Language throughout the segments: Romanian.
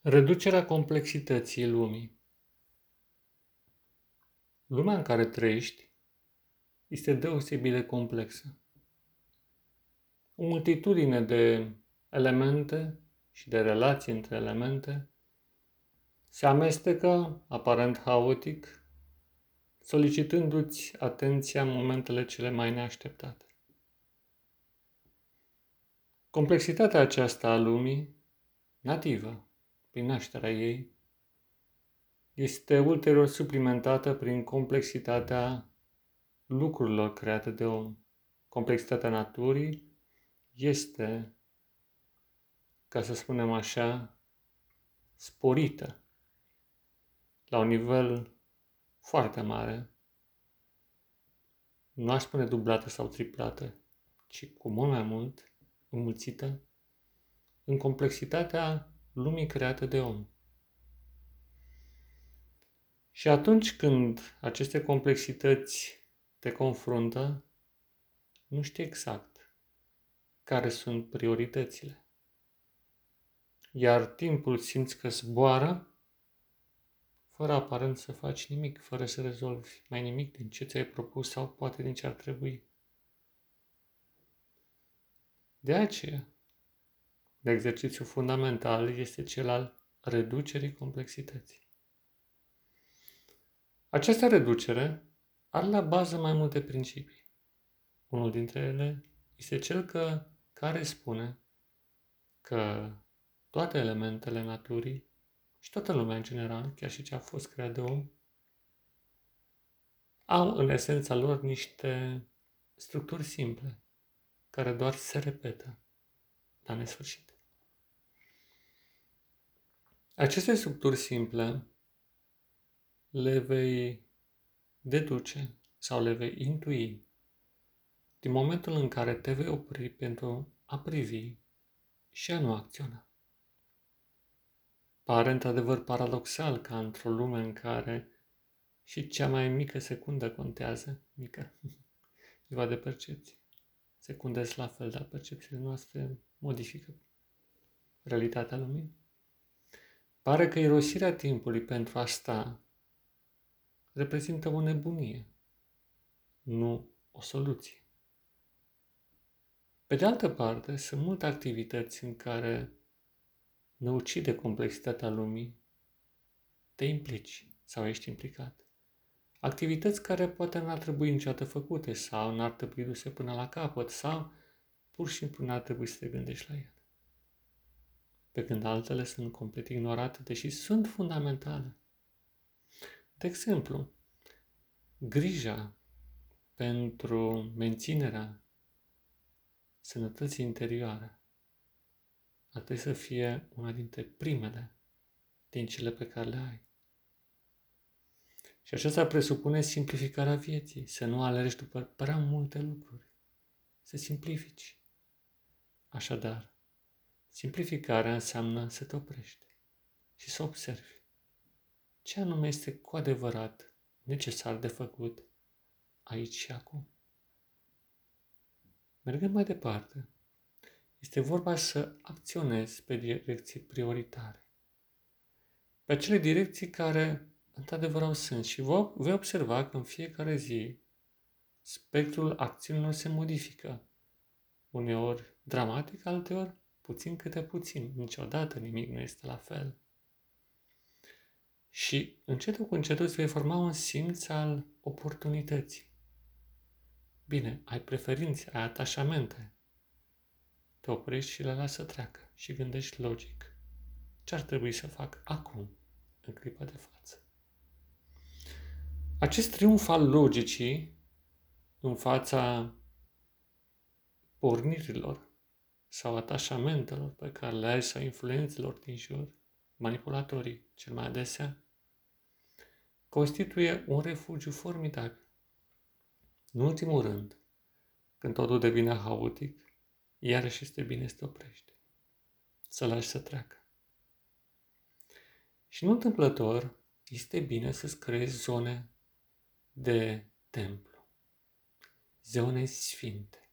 Reducerea complexității lumii. Lumea în care trăiești este deosebit de complexă. O multitudine de elemente și de relații între elemente se amestecă, aparent haotic, solicitându-ți atenția în momentele cele mai neașteptate. Complexitatea aceasta a lumii, nativă, prin nașterea ei, este ulterior suplimentată prin complexitatea lucrurilor create de om. Complexitatea naturii este, ca să spunem așa, sporită la un nivel foarte mare. Nu aș spune dublată sau triplată, ci cu mult mai mult, înmulțită, în complexitatea lumii create de om. Și atunci când aceste complexități te confruntă, nu știi exact care sunt prioritățile. Iar timpul simți că zboară fără aparent să faci nimic, fără să rezolvi mai nimic din ce ți-ai propus sau poate din ce ar trebui. De aceea, de exercițiu fundamental este cel al reducerii complexității. Această reducere are la bază mai multe principii. Unul dintre ele este cel că, care spune că toate elementele naturii și toată lumea în general, chiar și ce a fost creat de om, au în esența lor niște structuri simple, care doar se repetă la nesfârșit. Aceste structuri simple le vei deduce sau le vei intui din momentul în care te vei opri pentru a privi și a nu acționa. Pare într-adevăr paradoxal ca într-o lume în care și cea mai mică secundă contează, mică, ziua de percepție. Secunde la fel, dar percepțiile noastre modifică realitatea lumii. Pare că irosirea timpului pentru asta reprezintă o nebunie, nu o soluție. Pe de altă parte, sunt multe activități în care ne ucide complexitatea lumii, te implici sau ești implicat. Activități care poate n-ar trebui niciodată făcute sau n-ar trebui duse până la capăt sau pur și simplu n-ar trebui să te gândești la ele. Pe când altele sunt complet ignorate, deși sunt fundamentale. De exemplu, grija pentru menținerea sănătății interioare ar trebui să fie una dintre primele din cele pe care le ai. Și aceasta presupune simplificarea vieții, să nu alergi după prea multe lucruri, să simplifici. Așadar, simplificarea înseamnă să te oprești și să observi ce anume este cu adevărat necesar de făcut aici și acum. Mergând mai departe, este vorba să acționezi pe direcții prioritare. Pe acele direcții care într-adevăr au sens și vei observa că în fiecare zi spectrul acțiunilor se modifică. Uneori dramatic, alteori puțin câte puțin. Niciodată nimic nu este la fel. Și încetul cu încetul îți vei forma un simț al oportunității. Bine, ai preferințe, ai atașamente. Te oprești și le lasă să treacă și gândești logic. Ce ar trebui să fac acum, în clipa de față? Acest triumf al logicii în fața pornirilor sau atașamentelor pe care le ai sau influențelor din jur, manipulatorii cel mai adesea, constituie un refugiu formidabil. În ultimul rând, când totul devine haotic, iarăși este bine să te oprești, să lași să treacă. Și nu întâmplător, este bine să-ți creezi zone de templu, zone sfinte,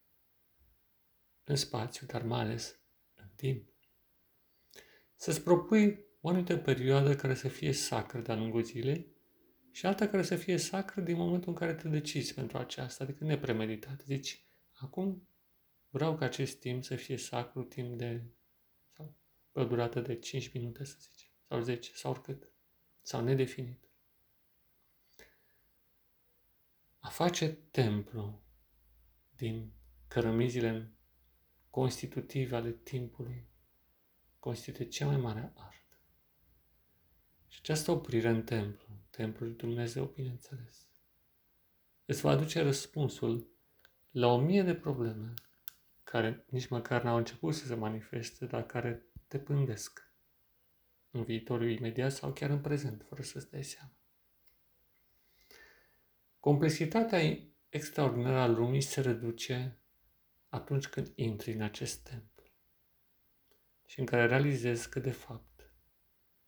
în spațiu, dar mai ales în timp. Să-ți propui o anumită perioadă care să fie sacră de-a lungul zilei și alta care să fie sacră din momentul în care te decizi pentru aceasta, adică nepremeditat. Zici, acum vreau ca acest timp să fie sacru timp de, sau pe o durată de 5 minute, să zicem, sau 10, sau oricât, sau nedefinit. A face templu din cărămizile constitutive ale timpului constituie cea mai mare artă. Și această oprire în templu, templul lui Dumnezeu, bineînțeles, îți va aduce răspunsul la o mie de probleme care nici măcar n-au început să se manifeste, dar care te pândesc în viitorul imediat sau chiar în prezent, fără să-ți dai seama. Complexitatea extraordinară a lumii se reduce atunci când intri în acest templu și în care realizezi că, de fapt,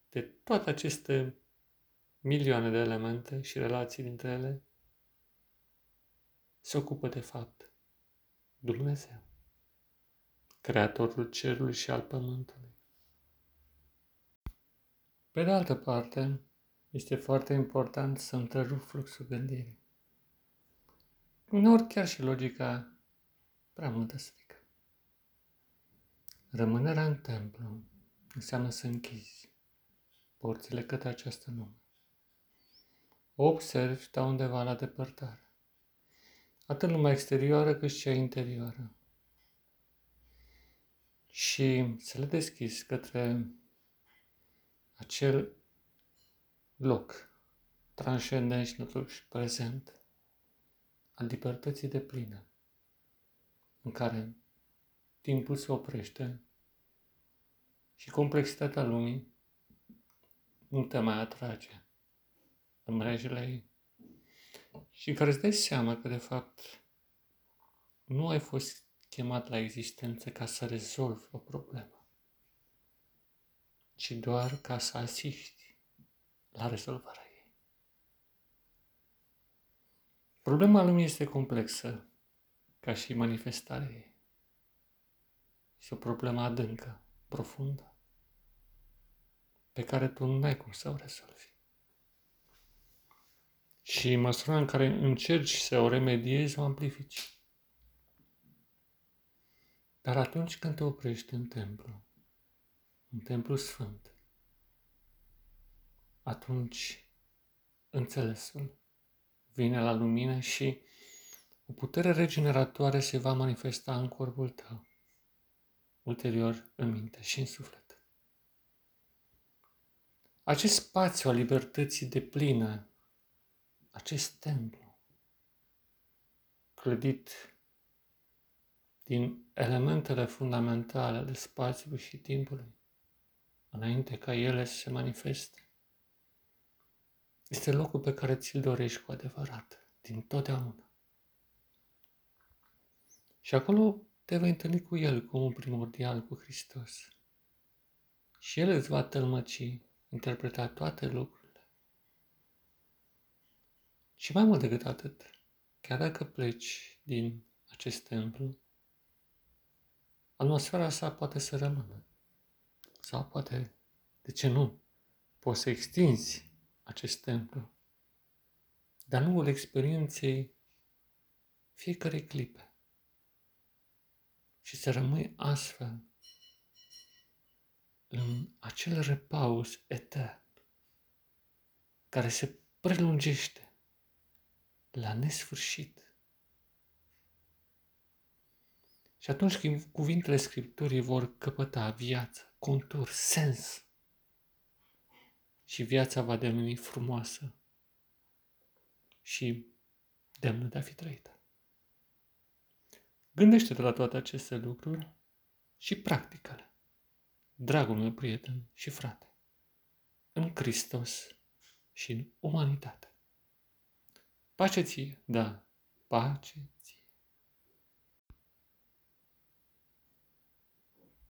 de toate aceste milioane de elemente și relații dintre ele, se ocupă, de fapt, Dumnezeu, Creatorul Cerului și al Pământului. Pe de altă parte, este foarte important să întrerup fluxul gândirii. Uneori chiar și logica prea multă strică. Rămânerea în templu înseamnă să închizi porțile către această lume. O observi de undeva la depărtare, atât lumea exterioară cât și cea interioară. Și să le deschizi către acel loc transcendent și totuși prezent al libertății de plină, în care timpul se oprește și complexitatea lumii nu te mai atrage în mrejele ei. Și care îți dai seama că, de fapt, nu ai fost chemat la existență ca să rezolvi o problemă, ci doar ca să asisti la rezolvarea ei. Problema lumii este complexă, ca și manifestarea ei. Este o problemă adâncă, profundă, pe care tu nu ai cum să o rezolvi. Și în măsura în care încerci să o remediezi, o amplifici. Dar atunci când te oprești în templu, în templu sfânt, atunci înțelesul vine la lumină și o putere regeneratoare se va manifesta în corpul tău, ulterior în minte și în suflet. Acest spațiu al libertății de plină, acest templu, clădit din elementele fundamentale ale spațiului și timpului, înainte ca ele să se manifeste, este locul pe care ți-l dorești cu adevărat, din totdeauna. Și acolo te vei întâlni cu El, cu un primordial, cu Hristos. Și El îți va tălmăci, interpreta toate lucrurile. Și mai mult decât atât, chiar dacă pleci din acest templu, atmosfera sa poate să rămână. Sau poate, de ce nu, poți să extinzi acest templu, dar nu al experienței fiecare clipe. Și să rămâi astfel în acel repaus etern care se prelungește la nesfârșit. Și atunci când cuvintele Scripturii vor căpăta viață, contur, sens, și viața va deveni frumoasă și demnă de a fi trăită. Gândește-te la toate aceste lucruri și practică-le. Dragul meu prieten și frate, în Hristos și în umanitate. Pace ție, da, pace ție.